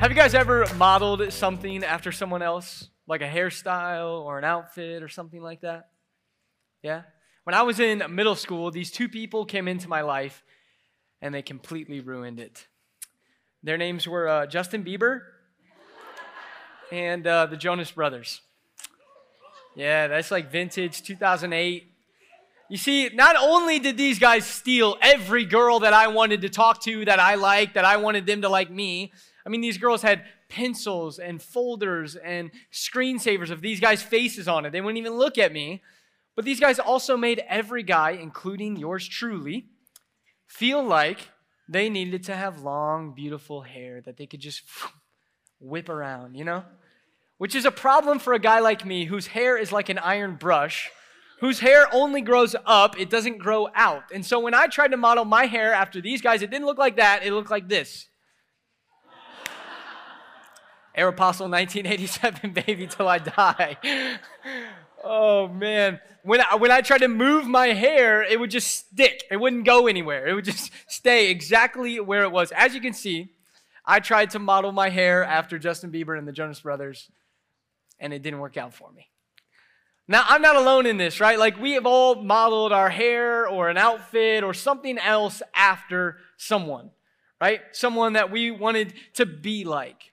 Have you guys ever modeled something after someone else, like a hairstyle or an outfit or something like that? Yeah? When I was in middle school, these two people came into my life and they completely ruined it. Their names were uh, Justin Bieber and uh, the Jonas Brothers. Yeah, that's like vintage 2008. You see, not only did these guys steal every girl that I wanted to talk to, that I liked, that I wanted them to like me, I mean, these girls had pencils and folders and screensavers of these guys' faces on it. They wouldn't even look at me. But these guys also made every guy, including yours truly, feel like they needed to have long, beautiful hair that they could just whip around, you know? Which is a problem for a guy like me whose hair is like an iron brush, whose hair only grows up, it doesn't grow out. And so when I tried to model my hair after these guys, it didn't look like that, it looked like this. Aeropostale 1987, baby, till I die. oh man, when I, when I tried to move my hair, it would just stick. It wouldn't go anywhere. It would just stay exactly where it was. As you can see, I tried to model my hair after Justin Bieber and the Jonas Brothers, and it didn't work out for me. Now, I'm not alone in this, right? Like, we have all modeled our hair or an outfit or something else after someone, right? Someone that we wanted to be like.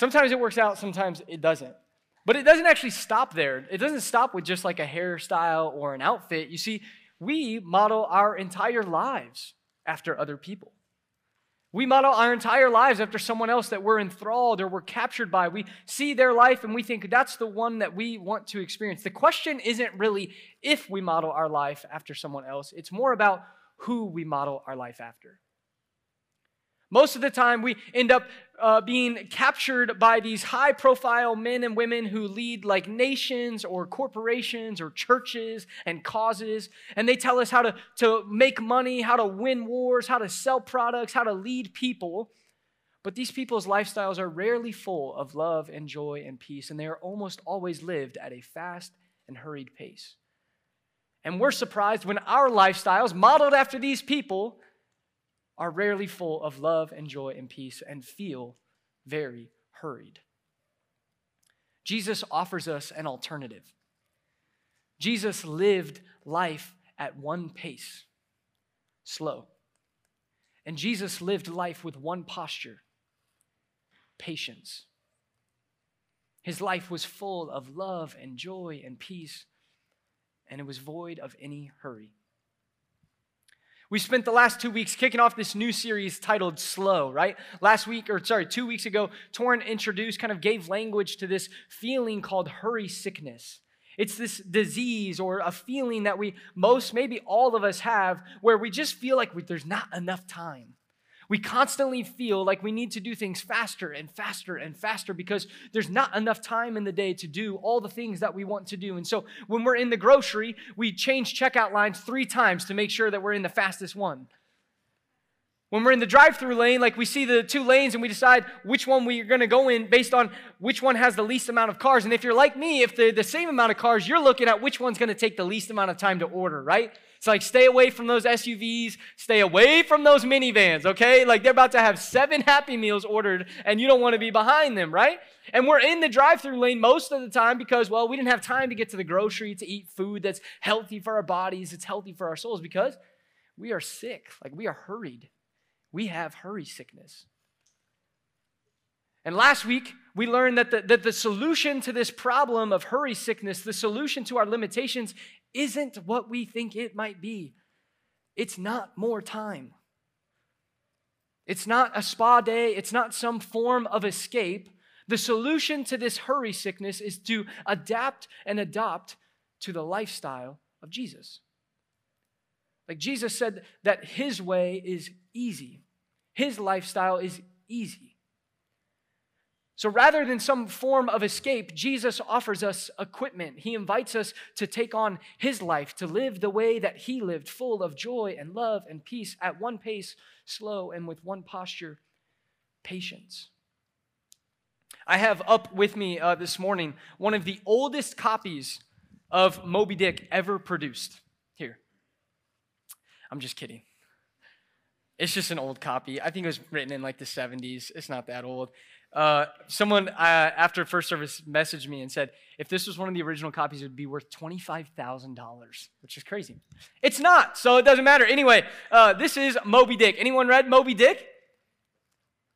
Sometimes it works out, sometimes it doesn't. But it doesn't actually stop there. It doesn't stop with just like a hairstyle or an outfit. You see, we model our entire lives after other people. We model our entire lives after someone else that we're enthralled or we're captured by. We see their life and we think that's the one that we want to experience. The question isn't really if we model our life after someone else, it's more about who we model our life after. Most of the time, we end up uh, being captured by these high profile men and women who lead like nations or corporations or churches and causes. And they tell us how to, to make money, how to win wars, how to sell products, how to lead people. But these people's lifestyles are rarely full of love and joy and peace, and they are almost always lived at a fast and hurried pace. And we're surprised when our lifestyles, modeled after these people, are rarely full of love and joy and peace and feel very hurried. Jesus offers us an alternative. Jesus lived life at one pace, slow. And Jesus lived life with one posture patience. His life was full of love and joy and peace, and it was void of any hurry. We spent the last two weeks kicking off this new series titled Slow, right? Last week, or sorry, two weeks ago, Torin introduced, kind of gave language to this feeling called hurry sickness. It's this disease or a feeling that we, most, maybe all of us have, where we just feel like we, there's not enough time. We constantly feel like we need to do things faster and faster and faster because there's not enough time in the day to do all the things that we want to do. And so when we're in the grocery, we change checkout lines three times to make sure that we're in the fastest one. When we're in the drive through lane, like we see the two lanes and we decide which one we're to go in based on which one has the least amount of cars. And if you're like me, if they're the same amount of cars, you're looking at which one's to take the least amount of time to order, right? It's like stay away from those SUVs, stay away from those minivans, okay? Like they're about to have seven Happy Meals ordered and you don't want to be behind them, right? And we're in the drive through lane most of the time because, well, we didn't have time to get to the grocery to eat food that's healthy for our bodies, it's healthy for our souls because we are sick. Like we are hurried. We have hurry sickness. And last week, we learned that the, that the solution to this problem of hurry sickness, the solution to our limitations, isn't what we think it might be. It's not more time. It's not a spa day. It's not some form of escape. The solution to this hurry sickness is to adapt and adopt to the lifestyle of Jesus. Like Jesus said that his way is easy, his lifestyle is easy. So rather than some form of escape, Jesus offers us equipment. He invites us to take on his life, to live the way that he lived, full of joy and love and peace, at one pace, slow, and with one posture, patience. I have up with me uh, this morning one of the oldest copies of Moby Dick ever produced. Here. I'm just kidding. It's just an old copy. I think it was written in like the 70s. It's not that old. Uh, someone uh, after first service messaged me and said, if this was one of the original copies, it would be worth $25,000, which is crazy. It's not, so it doesn't matter. Anyway, uh, this is Moby Dick. Anyone read Moby Dick?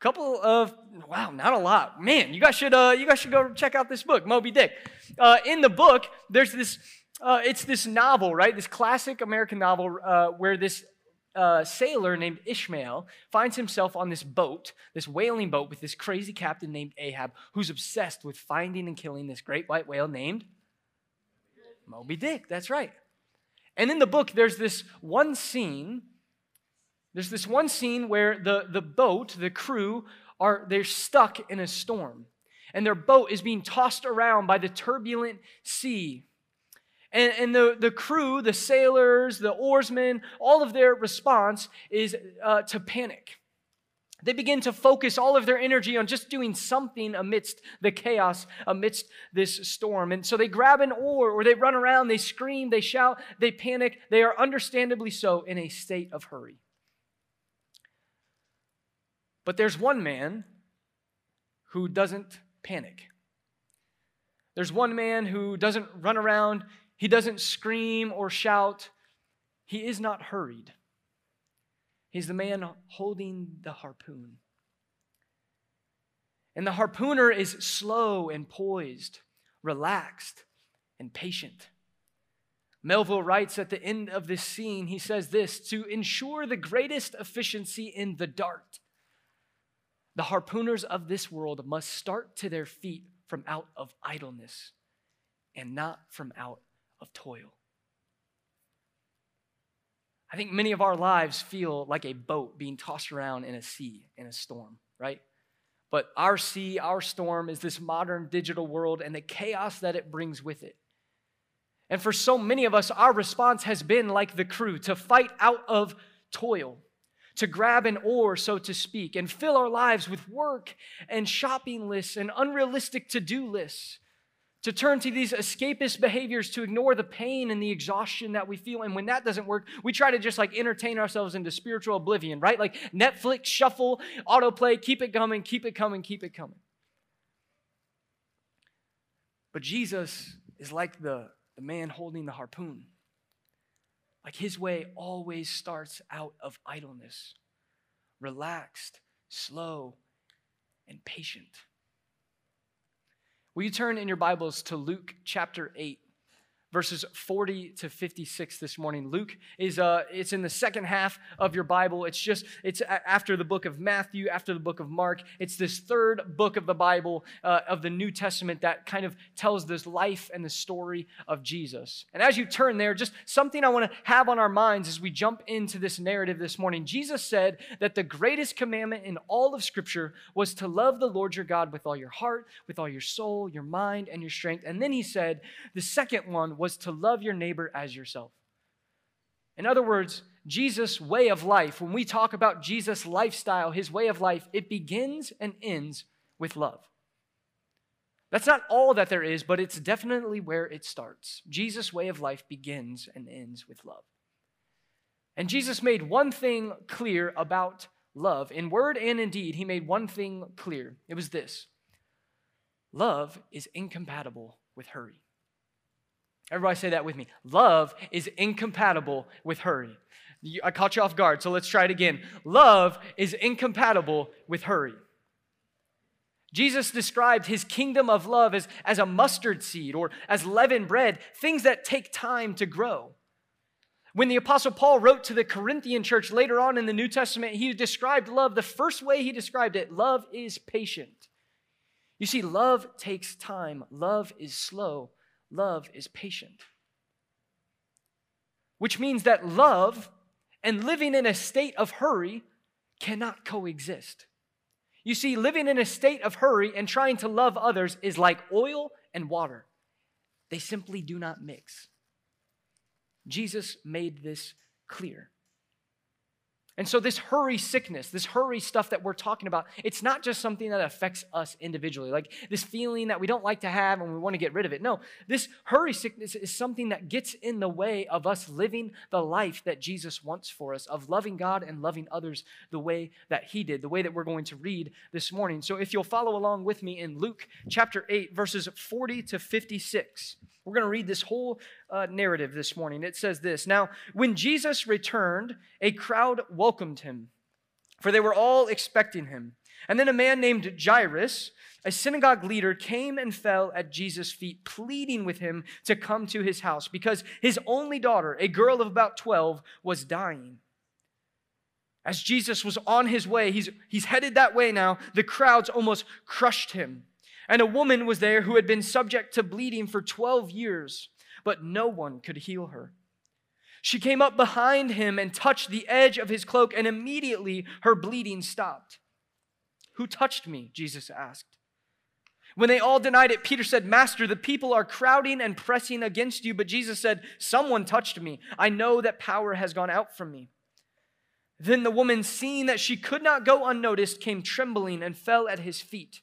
Couple of wow, not a lot. Man, you guys should uh, you guys should go check out this book, Moby Dick. Uh, in the book, there's this. Uh, it's this novel, right? This classic American novel where this uh, sailor named Ishmael finds himself on this boat, this whaling boat, with this crazy captain named Ahab, who's obsessed with finding and killing this great white whale named Moby Dick. That's right. And in the book, there's this one scene. There's this one scene where the, the boat, the crew, are they're stuck in a storm. And their boat is being tossed around by the turbulent sea. And, and the, the crew, the sailors, the oarsmen, all of their response is uh, to panic. They begin to focus all of their energy on just doing something amidst the chaos, amidst this storm. And so they grab an oar or they run around, they scream, they shout, they panic. They are understandably so in a state of hurry. But there's one man who doesn't panic. There's one man who doesn't run around he doesn't scream or shout. He is not hurried. He's the man holding the harpoon. And the harpooner is slow and poised, relaxed and patient. Melville writes at the end of this scene, he says this to ensure the greatest efficiency in the dart, the harpooners of this world must start to their feet from out of idleness and not from out of toil. I think many of our lives feel like a boat being tossed around in a sea, in a storm, right? But our sea, our storm is this modern digital world and the chaos that it brings with it. And for so many of us, our response has been like the crew to fight out of toil, to grab an oar, so to speak, and fill our lives with work and shopping lists and unrealistic to do lists to turn to these escapist behaviors to ignore the pain and the exhaustion that we feel. And when that doesn't work, we try to just like entertain ourselves into spiritual oblivion, right? Like Netflix, shuffle, autoplay, keep it coming, keep it coming, keep it coming. But Jesus is like the, the man holding the harpoon. Like his way always starts out of idleness, relaxed, slow, and patient. Will you turn in your Bibles to Luke chapter 8? Verses 40 to 56 this morning. Luke is uh it's in the second half of your Bible. It's just it's after the book of Matthew, after the book of Mark. It's this third book of the Bible uh, of the New Testament that kind of tells this life and the story of Jesus. And as you turn there, just something I want to have on our minds as we jump into this narrative this morning. Jesus said that the greatest commandment in all of scripture was to love the Lord your God with all your heart, with all your soul, your mind, and your strength. And then he said the second one was to love your neighbor as yourself. In other words, Jesus' way of life, when we talk about Jesus' lifestyle, his way of life, it begins and ends with love. That's not all that there is, but it's definitely where it starts. Jesus' way of life begins and ends with love. And Jesus made one thing clear about love. In word and in deed, he made one thing clear. It was this love is incompatible with hurry. Everybody say that with me. Love is incompatible with hurry. I caught you off guard, so let's try it again. Love is incompatible with hurry. Jesus described his kingdom of love as, as a mustard seed or as leavened bread, things that take time to grow. When the Apostle Paul wrote to the Corinthian church later on in the New Testament, he described love the first way he described it love is patient. You see, love takes time, love is slow, love is patient. Which means that love and living in a state of hurry cannot coexist. You see, living in a state of hurry and trying to love others is like oil and water, they simply do not mix. Jesus made this clear. And so, this hurry sickness, this hurry stuff that we're talking about, it's not just something that affects us individually, like this feeling that we don't like to have and we want to get rid of it. No, this hurry sickness is something that gets in the way of us living the life that Jesus wants for us, of loving God and loving others the way that He did, the way that we're going to read this morning. So, if you'll follow along with me in Luke chapter 8, verses 40 to 56. We're going to read this whole uh, narrative this morning. It says this Now, when Jesus returned, a crowd welcomed him, for they were all expecting him. And then a man named Jairus, a synagogue leader, came and fell at Jesus' feet, pleading with him to come to his house because his only daughter, a girl of about 12, was dying. As Jesus was on his way, he's, he's headed that way now, the crowds almost crushed him. And a woman was there who had been subject to bleeding for 12 years, but no one could heal her. She came up behind him and touched the edge of his cloak, and immediately her bleeding stopped. Who touched me? Jesus asked. When they all denied it, Peter said, Master, the people are crowding and pressing against you. But Jesus said, Someone touched me. I know that power has gone out from me. Then the woman, seeing that she could not go unnoticed, came trembling and fell at his feet.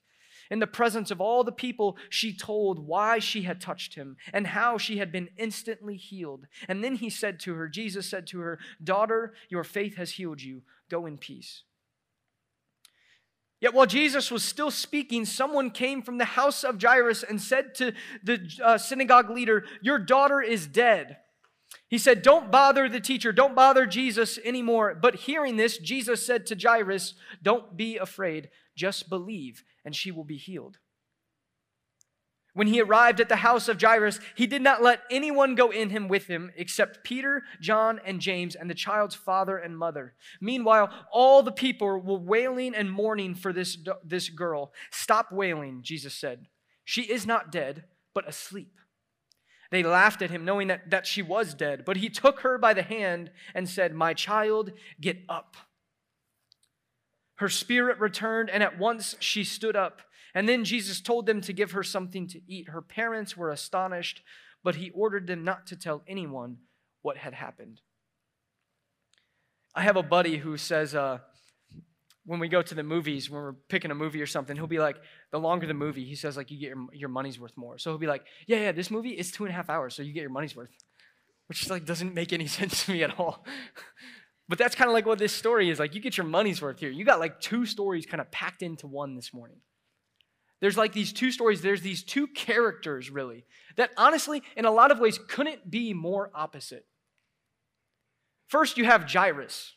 In the presence of all the people, she told why she had touched him and how she had been instantly healed. And then he said to her, Jesus said to her, Daughter, your faith has healed you. Go in peace. Yet while Jesus was still speaking, someone came from the house of Jairus and said to the uh, synagogue leader, Your daughter is dead. He said, Don't bother the teacher, don't bother Jesus anymore. But hearing this, Jesus said to Jairus, Don't be afraid, just believe, and she will be healed. When he arrived at the house of Jairus, he did not let anyone go in him with him except Peter, John, and James, and the child's father and mother. Meanwhile, all the people were wailing and mourning for this, this girl. Stop wailing, Jesus said. She is not dead, but asleep. They laughed at him, knowing that, that she was dead. But he took her by the hand and said, My child, get up. Her spirit returned, and at once she stood up. And then Jesus told them to give her something to eat. Her parents were astonished, but he ordered them not to tell anyone what had happened. I have a buddy who says, uh, when we go to the movies, when we're picking a movie or something, he'll be like, the longer the movie, he says, like, you get your, your money's worth more. So he'll be like, yeah, yeah, this movie is two and a half hours, so you get your money's worth. Which like doesn't make any sense to me at all. But that's kind of like what this story is. Like, you get your money's worth here. You got like two stories kind of packed into one this morning. There's like these two stories, there's these two characters, really, that honestly, in a lot of ways, couldn't be more opposite. First, you have Jairus.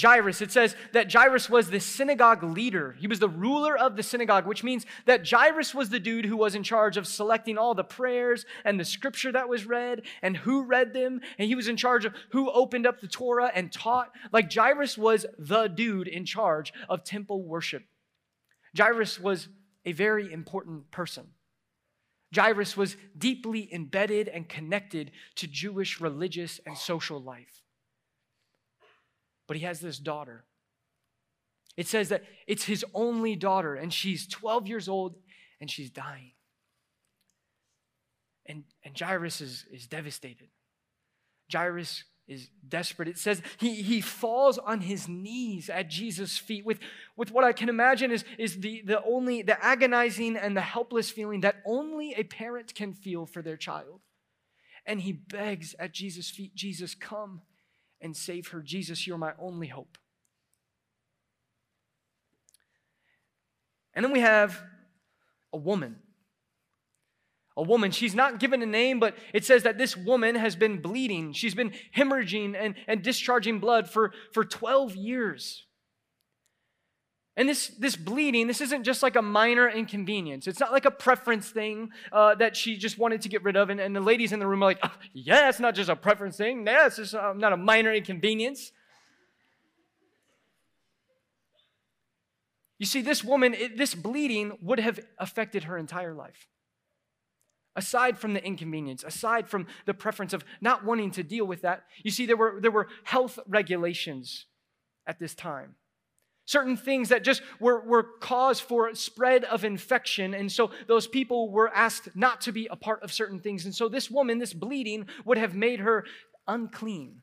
Jairus. It says that Jairus was the synagogue leader. He was the ruler of the synagogue, which means that Jairus was the dude who was in charge of selecting all the prayers and the scripture that was read and who read them. And he was in charge of who opened up the Torah and taught. Like Jairus was the dude in charge of temple worship. Jairus was a very important person. Jairus was deeply embedded and connected to Jewish religious and social life but he has this daughter. It says that it's his only daughter, and she's 12 years old and she's dying. And, and Jairus is, is devastated. Jairus is desperate. It says he, he falls on his knees at Jesus' feet with, with what I can imagine is, is the, the only the agonizing and the helpless feeling that only a parent can feel for their child. And he begs at Jesus' feet, Jesus, come and save her. Jesus, you're my only hope. And then we have a woman. A woman, she's not given a name, but it says that this woman has been bleeding. She's been hemorrhaging and, and discharging blood for, for 12 years. And this, this bleeding, this isn't just like a minor inconvenience. It's not like a preference thing uh, that she just wanted to get rid of. And, and the ladies in the room are like, oh, yeah, it's not just a preference thing. Yeah, it's just uh, not a minor inconvenience. You see, this woman, it, this bleeding would have affected her entire life. Aside from the inconvenience, aside from the preference of not wanting to deal with that, you see, there were, there were health regulations at this time certain things that just were, were cause for spread of infection and so those people were asked not to be a part of certain things and so this woman this bleeding would have made her unclean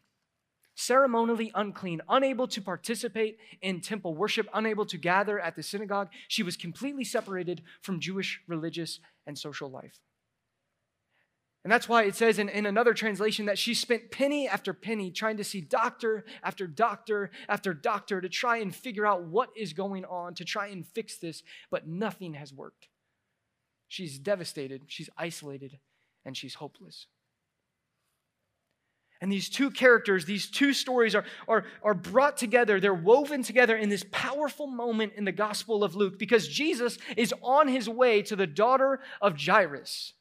ceremonially unclean, unable to participate in temple worship, unable to gather at the synagogue. She was completely separated from Jewish religious and social life. And that's why it says in, in another translation that she spent penny after penny trying to see doctor after doctor after doctor to try and figure out what is going on, to try and fix this, but nothing has worked. She's devastated, she's isolated, and she's hopeless. And these two characters, these two stories are, are, are brought together. They're woven together in this powerful moment in the Gospel of Luke because Jesus is on his way to the daughter of Jairus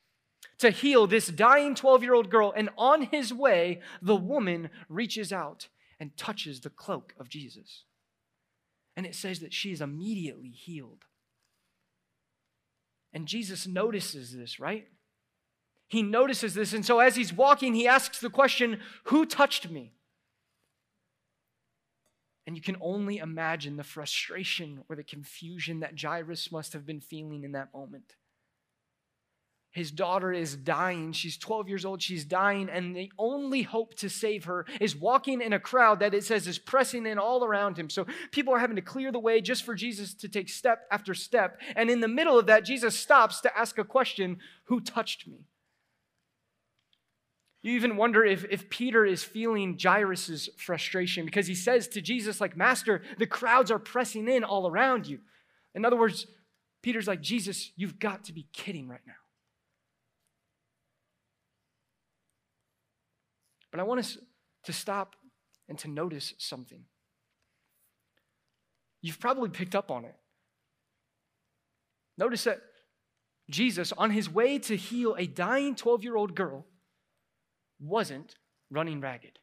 to heal this dying 12 year old girl. And on his way, the woman reaches out and touches the cloak of Jesus. And it says that she is immediately healed. And Jesus notices this, right? He notices this. And so as he's walking, he asks the question, Who touched me? And you can only imagine the frustration or the confusion that Jairus must have been feeling in that moment. His daughter is dying. She's 12 years old. She's dying. And the only hope to save her is walking in a crowd that it says is pressing in all around him. So people are having to clear the way just for Jesus to take step after step. And in the middle of that, Jesus stops to ask a question Who touched me? You even wonder if, if Peter is feeling Jairus' frustration because he says to Jesus, like, Master, the crowds are pressing in all around you. In other words, Peter's like, Jesus, you've got to be kidding right now. But I want us to stop and to notice something. You've probably picked up on it. Notice that Jesus, on his way to heal a dying 12 year old girl, wasn't running ragged.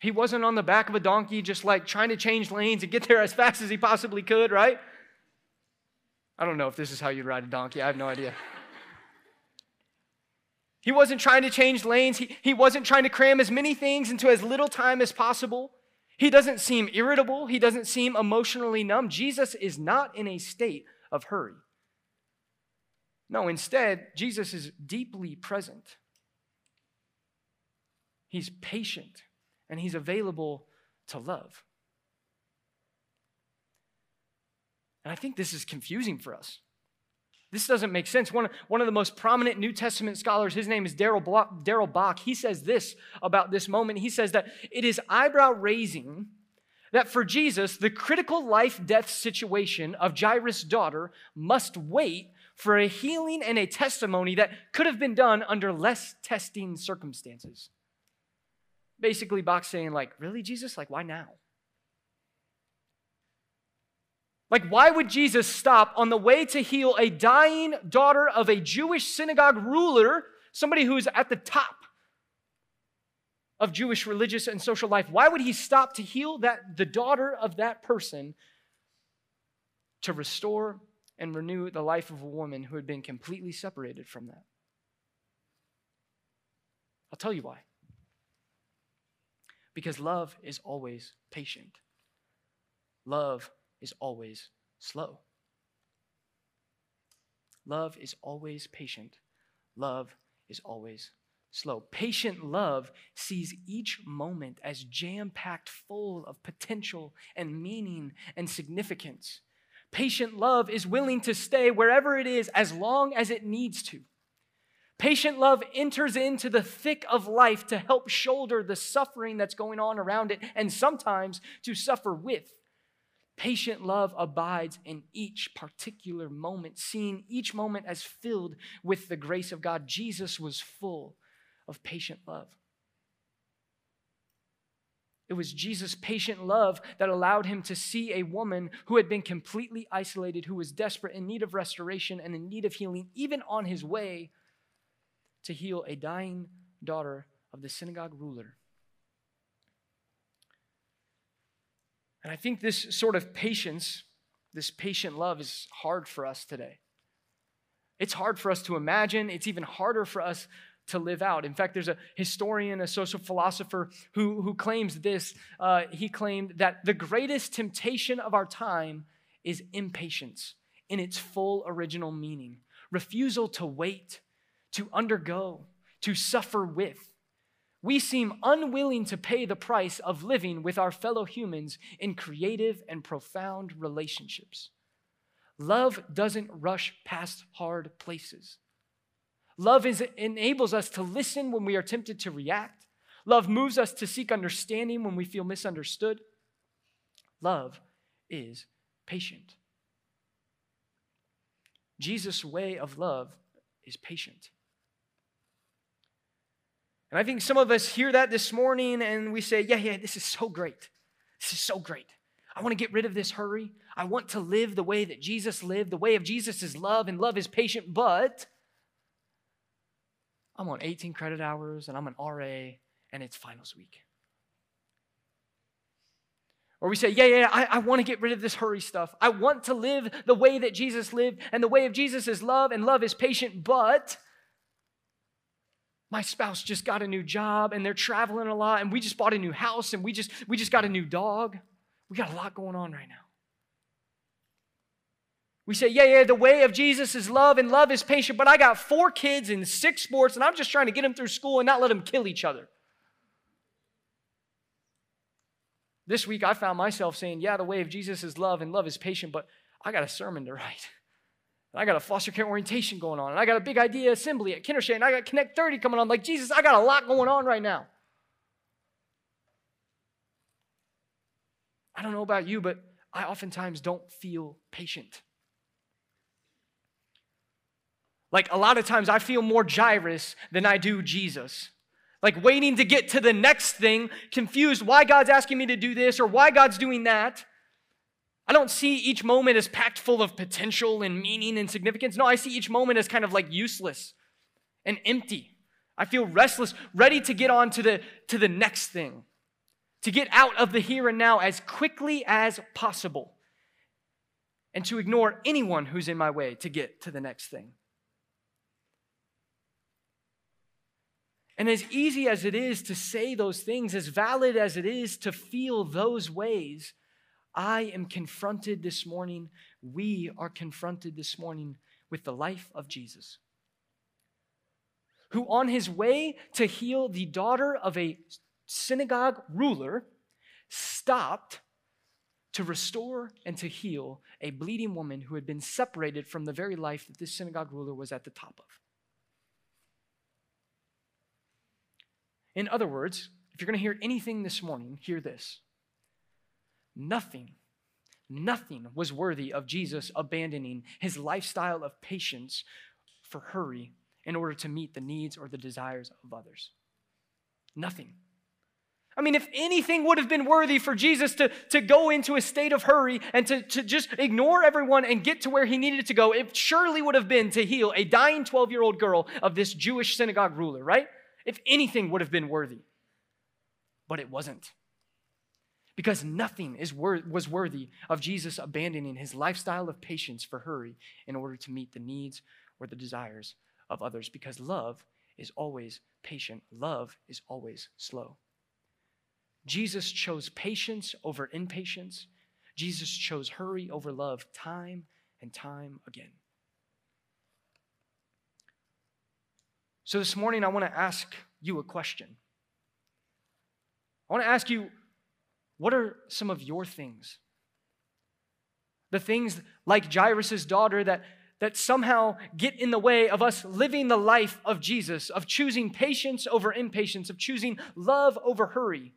He wasn't on the back of a donkey just like trying to change lanes and get there as fast as he possibly could, right? I don't know if this is how you'd ride a donkey. I have no idea. He wasn't trying to change lanes. He, he wasn't trying to cram as many things into as little time as possible. He doesn't seem irritable. He doesn't seem emotionally numb. Jesus is not in a state of hurry. No, instead, Jesus is deeply present. He's patient and he's available to love. And I think this is confusing for us. This doesn't make sense. One, one of the most prominent New Testament scholars, his name is Darrell Bock, he says this about this moment. He says that it is eyebrow raising that for Jesus, the critical life death situation of Jairus' daughter must wait for a healing and a testimony that could have been done under less testing circumstances. Basically, Bach saying, like, really, Jesus? Like, why now? Like, why would Jesus stop on the way to heal a dying daughter of a Jewish synagogue ruler, somebody who's at the top of Jewish religious and social life? Why would he stop to heal that, the daughter of that person to restore and renew the life of a woman who had been completely separated from that? I'll tell you why. Because love is always patient. Love is always slow. Love is always patient. Love is always slow. Patient love sees each moment as jam packed full of potential and meaning and significance. Patient love is willing to stay wherever it is as long as it needs to. Patient love enters into the thick of life to help shoulder the suffering that's going on around it and sometimes to suffer with. Patient love abides in each particular moment, seeing each moment as filled with the grace of God. Jesus was full of patient love. It was Jesus' patient love that allowed him to see a woman who had been completely isolated, who was desperate, in need of restoration and in need of healing, even on his way to heal a dying daughter of the synagogue ruler. And I think this sort of patience, this patient love, is hard for us today. It's hard for us to imagine, it's even harder for us to live out. In fact, there's a historian, a social philosopher who, who claims this. Uh, he claimed that the greatest temptation of our time is impatience in its full original meaning refusal to wait, to undergo, to suffer with. We seem unwilling to pay the price of living with our fellow humans in creative and profound relationships. Love doesn't rush past hard places. Love is, enables us to listen when we are tempted to react. Love moves us to seek understanding when we feel misunderstood. Love is patient. Jesus' way of love is patient. And I think some of us hear that this morning and we say, yeah, yeah, this is so great. This is so great. I want to get rid of this hurry. I want to live the way that Jesus lived. The way of Jesus is love, and love is patient, but I'm on 18 credit hours and I'm an RA and it's finals week. Or we say, yeah, yeah, I, I want to get rid of this hurry stuff. I want to live the way that Jesus lived, and the way of Jesus is love, and love is patient, but my spouse just got a new job and they're traveling a lot, and we just bought a new house and we just we just got a new dog. We got a lot going on right now. We say, yeah, yeah, the way of Jesus is love and love is patient, but I got four kids and six sports and I'm just trying to get them through school and not let them kill each other. This week I found myself saying, yeah, the way of Jesus is love and love is patient, but I got a sermon to write. I got a foster care orientation going on, and I got a big idea assembly at Kindershade, and I got Connect 30 coming on. Like, Jesus, I got a lot going on right now. I don't know about you, but I oftentimes don't feel patient. Like, a lot of times I feel more Jairus than I do Jesus. Like, waiting to get to the next thing, confused why God's asking me to do this or why God's doing that. I don't see each moment as packed full of potential and meaning and significance. No, I see each moment as kind of like useless and empty. I feel restless, ready to get on to the, to the next thing to get out of the here and now as quickly as possible, and to ignore anyone who's in my way to get to the next thing. And as easy as it is to say those things, as valid as it is to feel those ways, I am confronted this morning, we are confronted this morning with the life of Jesus, who, on his way to heal the daughter of a synagogue ruler stopped to restore and to heal a bleeding woman who had been separated from the very life that this synagogue ruler was at the top of. In other words, if you're going to hear anything this morning, hear this. Nothing, nothing was worthy of Jesus abandoning his lifestyle of patience for hurry in order to meet the needs or the desires of others. Nothing. I mean, if anything would have been worthy for Jesus to, to go into a state of hurry and to, to just ignore everyone and get to where he needed to go, it surely would have been to heal a dying 12 year old girl of this Jewish synagogue ruler, right? If anything would have been worthy. But it wasn't. Because nothing is wor- was worthy of Jesus abandoning his lifestyle of patience for hurry in order to meet the needs or the desires of others. Because love is always patient, love is always slow. Jesus chose patience over impatience. Jesus chose hurry over love time and time again. So this morning, I want to ask you a question. I want to ask you what are some of your things? The things like Jairus' daughter that, that somehow get in the way of us living the life of Jesus, of choosing patience over impatience, of choosing love over hurry.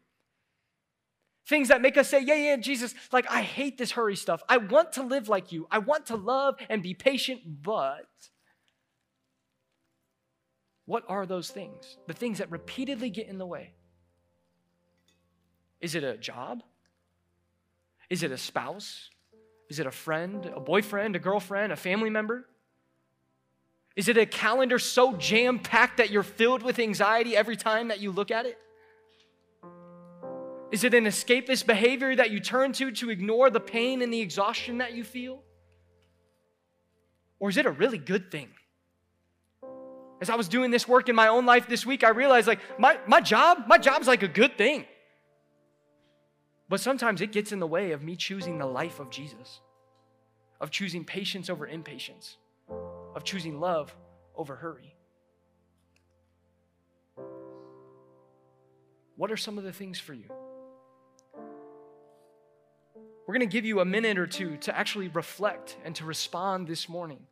Things that make us say, yeah, yeah, Jesus, like, I hate this hurry stuff. I want to live like you. I want to love and be patient, but what are those things? The things that repeatedly get in the way. Is it a job? Is it a spouse? Is it a friend, a boyfriend, a girlfriend, a family member? Is it a calendar so jam packed that you're filled with anxiety every time that you look at it? Is it an escapist behavior that you turn to to ignore the pain and the exhaustion that you feel? Or is it a really good thing? As I was doing this work in my own life this week, I realized like my, my job, my job's like a good thing. But sometimes it gets in the way of me choosing the life of Jesus, of choosing patience over impatience, of choosing love over hurry. What are some of the things for you? We're going to give you a minute or two to actually reflect and to respond this morning.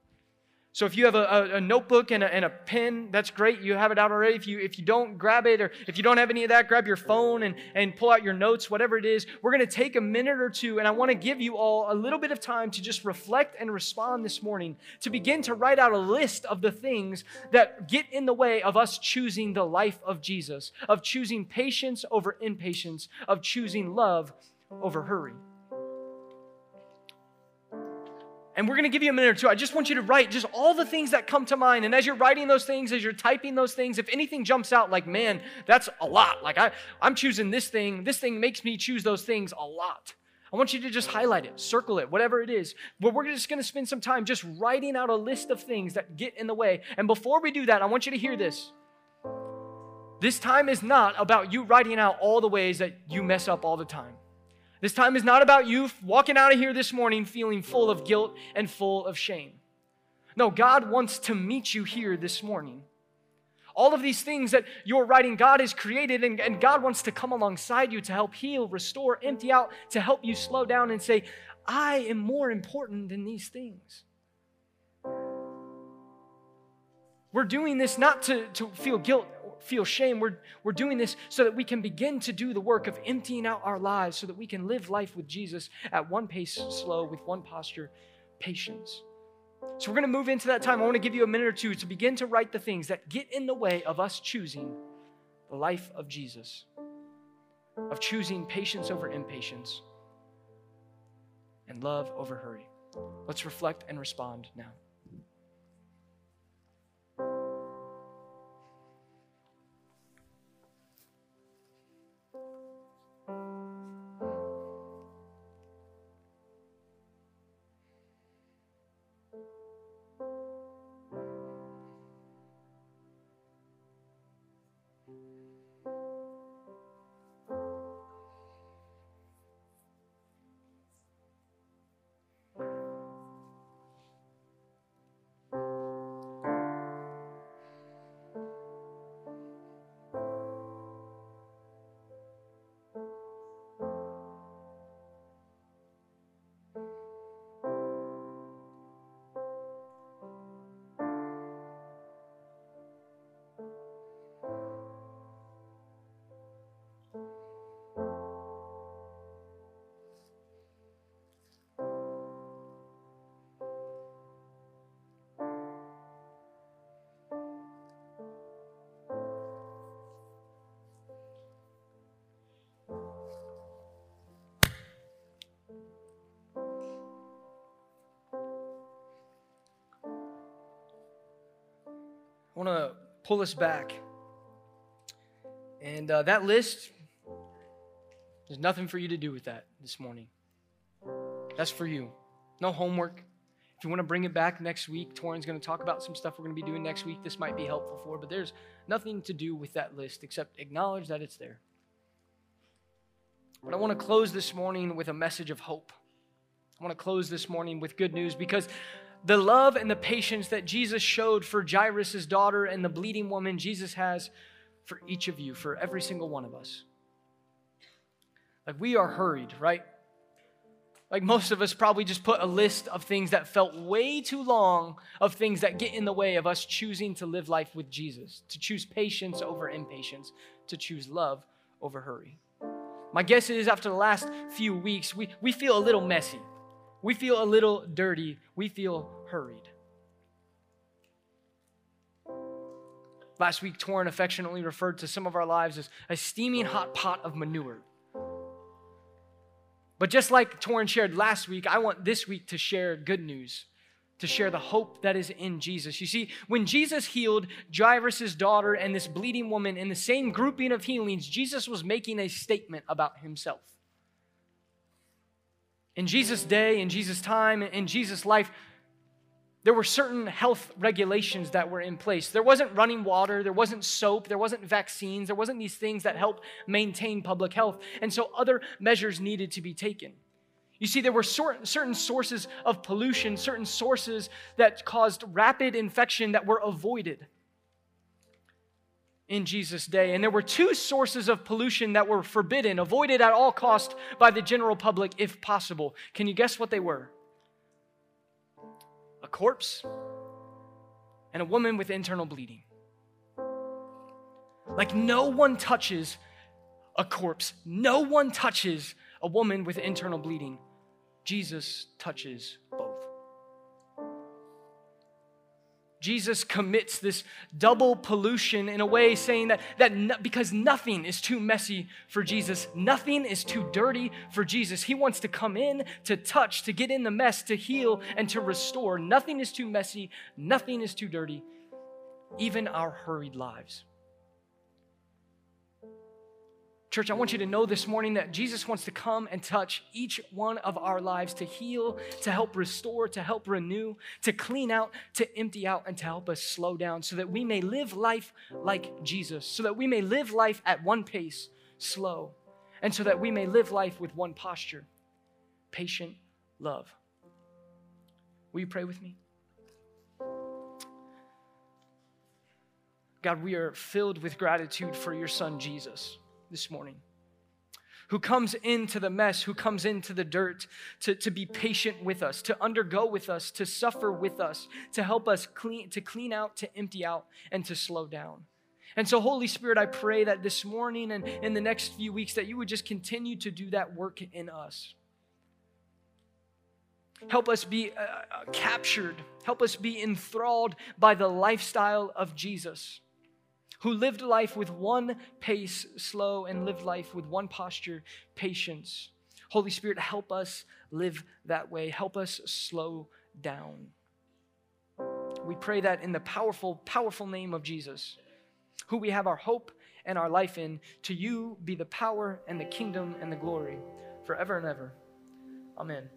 So if you have a, a, a notebook and a, and a, pen, that's great. You have it out already. If you, if you don't, grab it. Or if you don't have any of that, grab your phone and, and pull out your notes, whatever it is. We're going to take a minute or two, and I want to give you all a little bit of time to just reflect and respond this morning, to begin to write out a list of the things that get in the way of us choosing the life of Jesus, of choosing patience over impatience, of choosing love over hurry. And we're going to give you a minute or two. I just want you to write just all the things that come to mind. And as you're writing those things, as you're typing those things, if anything jumps out like, man, that's a lot. Like I, I'm choosing this thing. This thing makes me choose those things a lot. I want you to just highlight it, circle it, whatever it is. But we're just going to spend some time just writing out a list of things that get in the way. And before we do that, I want you to hear this. This time is not about you writing out all the ways that you mess up all the time. This time is not about you walking out of here this morning feeling full of guilt and full of shame. No, God wants to meet you here this morning. All of these things that you're writing, God has created, and, and God wants to come alongside you to help heal, restore, empty out, to help you slow down and say, I am more important than these things. We're doing this not to, to feel guilt feel shame. We're, we're doing this so that we can begin to do the work of emptying out our lives so that we can live life with Jesus at one pace slow, with one posture, patience. So we're going to move into that time. I want to give you a minute or two to begin to write the things that get in the way of us choosing the life of Jesus, of choosing patience over impatience and love over hurry. Let's reflect and respond now. Want to pull us back. And uh, that list, there's nothing for you to do with that this morning. That's for you. No homework. If you want to bring it back next week, Torin's going to talk about some stuff we're going to be doing next week. This might be helpful for, but there's nothing to do with that list except acknowledge that it's there. But I want to close this morning with a message of hope. I want to close this morning with good news because the love and the patience that Jesus showed for Jairus' daughter and the bleeding woman, Jesus has for each of you, for every single one of us. Like we are hurried, right? Like most of us probably just put a list of things that felt way too long, of things that get in the way of us choosing to live life with Jesus, to choose patience over impatience, to choose love over hurry. My guess is after the last few weeks, we, we feel a little messy. We feel a little dirty. We feel hurried. Last week, Torin affectionately referred to some of our lives as a steaming hot pot of manure. But just like Torin shared last week, I want this week to share good news, to share the hope that is in Jesus. You see, when Jesus healed Jairus' daughter and this bleeding woman in the same grouping of healings, Jesus was making a statement about himself. In Jesus' day, in Jesus' time, in Jesus' life, there were certain health regulations that were in place. There wasn't running water, there wasn't soap, there wasn't vaccines, there wasn't these things that help maintain public health. And so other measures needed to be taken. You see, there were certain sources of pollution, certain sources that caused rapid infection that were avoided. In Jesus' day. And there were two sources of pollution that were forbidden, avoided at all cost by the general public if possible. Can you guess what they were? A corpse and a woman with internal bleeding. Like no one touches a corpse, no one touches a woman with internal bleeding. Jesus touches Jesus commits this double pollution in a way saying that, that no, because nothing is too messy for Jesus, nothing is too dirty for Jesus. He wants to come in, to touch, to get in the mess, to heal, and to restore. Nothing is too messy, nothing is too dirty, even our hurried lives. Church, I want you to know this morning that Jesus wants to come and touch each one of our lives to heal, to help restore, to help renew, to clean out, to empty out, and to help us slow down so that we may live life like Jesus, so that we may live life at one pace, slow, and so that we may live life with one posture patient love. Will you pray with me? God, we are filled with gratitude for your son, Jesus this morning who comes into the mess, who comes into the dirt to, to be patient with us, to undergo with us, to suffer with us, to help us clean, to clean out, to empty out, and to slow down. And so, Holy Spirit, I pray that this morning and in the next few weeks that you would just continue to do that work in us. Help us be uh, uh captured, help us be enthralled by the lifestyle of Jesus who lived life with one pace, slow, and lived life with one posture, patience. Holy Spirit, help us live that way. Help us slow down. We pray that in the powerful, powerful name of Jesus, who we have our hope and our life in. To you be the power and the kingdom and the glory forever and ever. Amen.